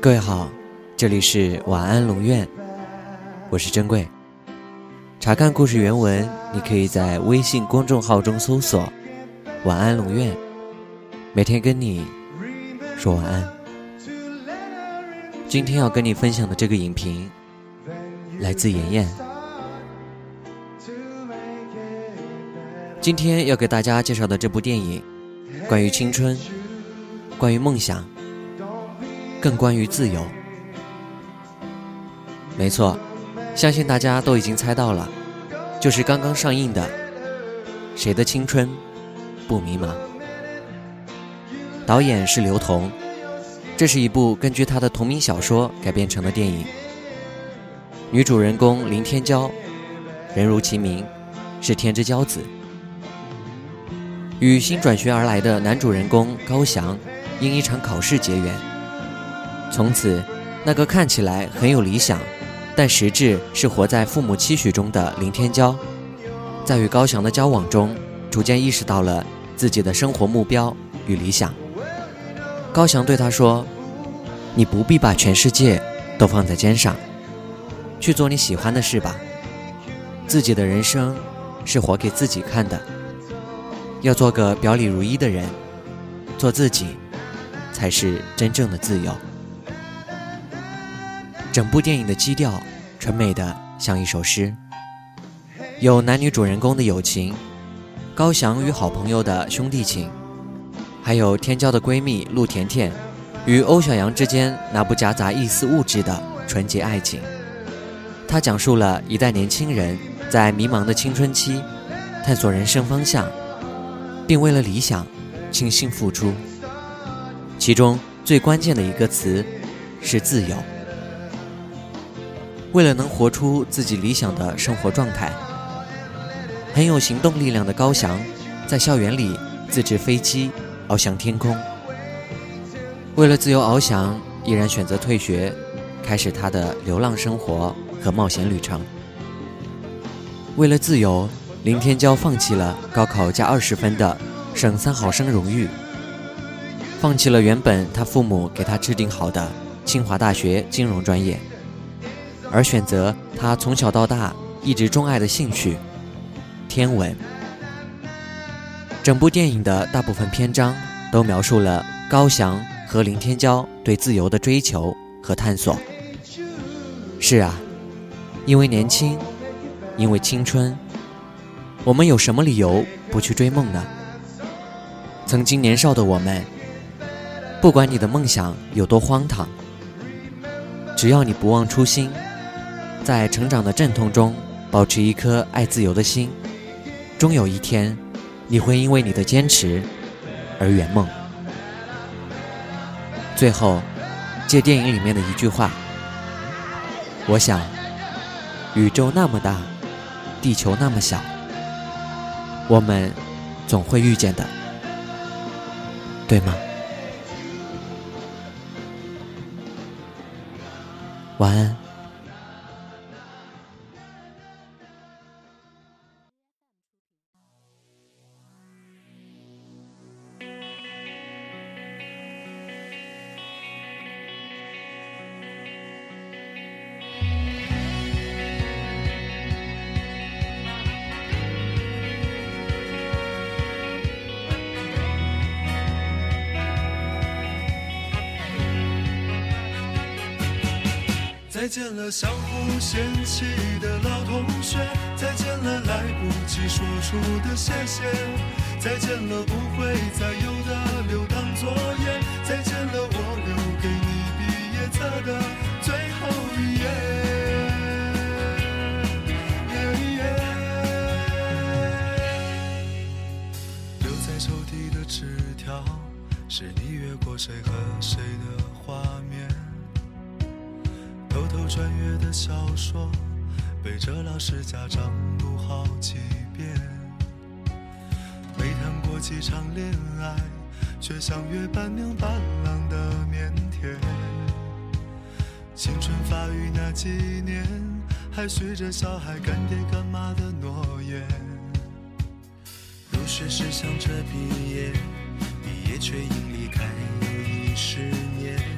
各位好，这里是晚安龙院，我是珍贵。查看故事原文，你可以在微信公众号中搜索“晚安龙院”，每天跟你说晚安。今天要跟你分享的这个影评来自妍妍。今天要给大家介绍的这部电影，关于青春，关于梦想。更关于自由，没错，相信大家都已经猜到了，就是刚刚上映的《谁的青春不迷茫》。导演是刘同，这是一部根据他的同名小说改编成的电影。女主人公林天骄，人如其名，是天之骄子，与新转学而来的男主人公高翔因一场考试结缘。从此，那个看起来很有理想，但实质是活在父母期许中的林天骄，在与高翔的交往中，逐渐意识到了自己的生活目标与理想。高翔对他说：“你不必把全世界都放在肩上，去做你喜欢的事吧。自己的人生是活给自己看的，要做个表里如一的人，做自己，才是真正的自由。”整部电影的基调纯美的像一首诗，有男女主人公的友情，高翔与好朋友的兄弟情，还有天骄的闺蜜陆甜甜与欧小阳之间那不夹杂一丝物质的纯洁爱情。它讲述了一代年轻人在迷茫的青春期探索人生方向，并为了理想倾心付出。其中最关键的一个词是自由。为了能活出自己理想的生活状态，很有行动力量的高翔，在校园里自制飞机翱翔天空。为了自由翱翔，毅然选择退学，开始他的流浪生活和冒险旅程。为了自由，林天骄放弃了高考加二十分的省三好生荣誉，放弃了原本他父母给他制定好的清华大学金融专业。而选择他从小到大一直钟爱的兴趣——天文。整部电影的大部分篇章都描述了高翔和林天骄对自由的追求和探索。是啊，因为年轻，因为青春，我们有什么理由不去追梦呢？曾经年少的我们，不管你的梦想有多荒唐，只要你不忘初心。在成长的阵痛中，保持一颗爱自由的心，终有一天，你会因为你的坚持而圆梦。最后，借电影里面的一句话，我想，宇宙那么大，地球那么小，我们总会遇见的，对吗？晚安。再见了，相互嫌弃的老同学；再见了，来不及说出的谢谢；再见了，不会再有的留堂作业；再见了，偷偷穿越的小说，背着老师家长读好几遍。没谈过几场恋爱，却像约半明半朗的腼腆。青春发育那几年，还许着小孩干爹干妈的诺言。入学时想着毕业，毕业却因离开又一十年。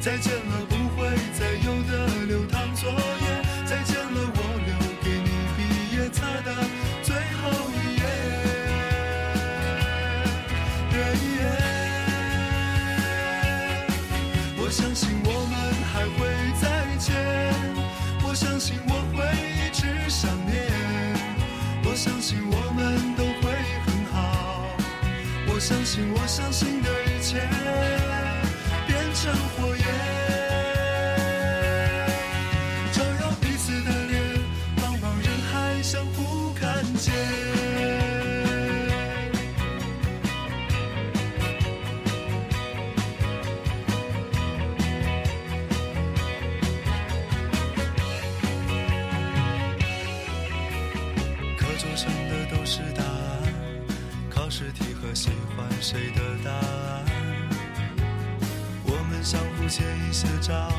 再见了，不会再有的流淌作业；再见了，我留给你毕业册的最后一页。我相信我们还会再见，我相信我会一直想念，我相信我们都会很好，我相信我相信的一切。课桌上的都是答案考试题和喜欢谁的答案？我们相互写一些账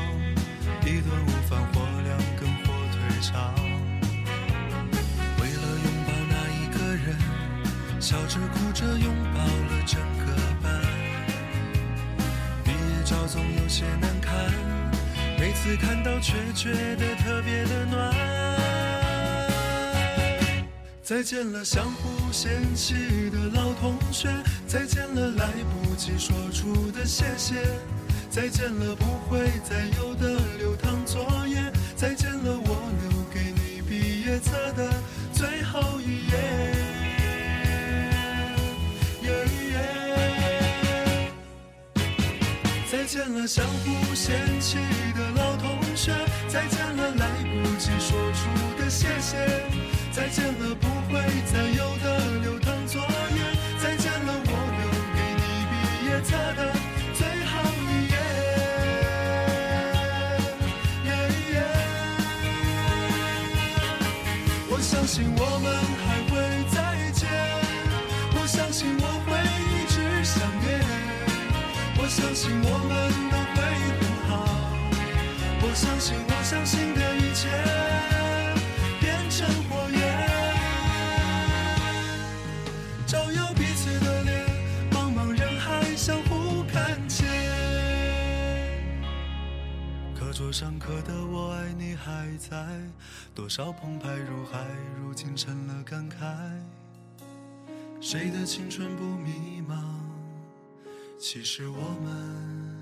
一顿午饭或两根火腿肠笑着哭着拥抱了整个班。毕业照总有些难看，每次看到却觉得特别的暖。再见了，相互嫌弃的老同学；再见了，来不及说出的谢谢；再见了，不会再有的流淌作业；再见了，我留给你毕业册的最后一页。见了，相互嫌弃的老同学；再见了，来不及说出的谢谢；再见了，不会再有的流淌作业；再见了，我留给你毕业册的最后一页。我相信我相信我们都会很好，我相信我相信的一切变成火焰，照耀彼此的脸，茫茫人海相互看见。课桌上刻的我爱你还在，多少澎湃如海，如今成了感慨。谁的青春不迷茫？其实我们。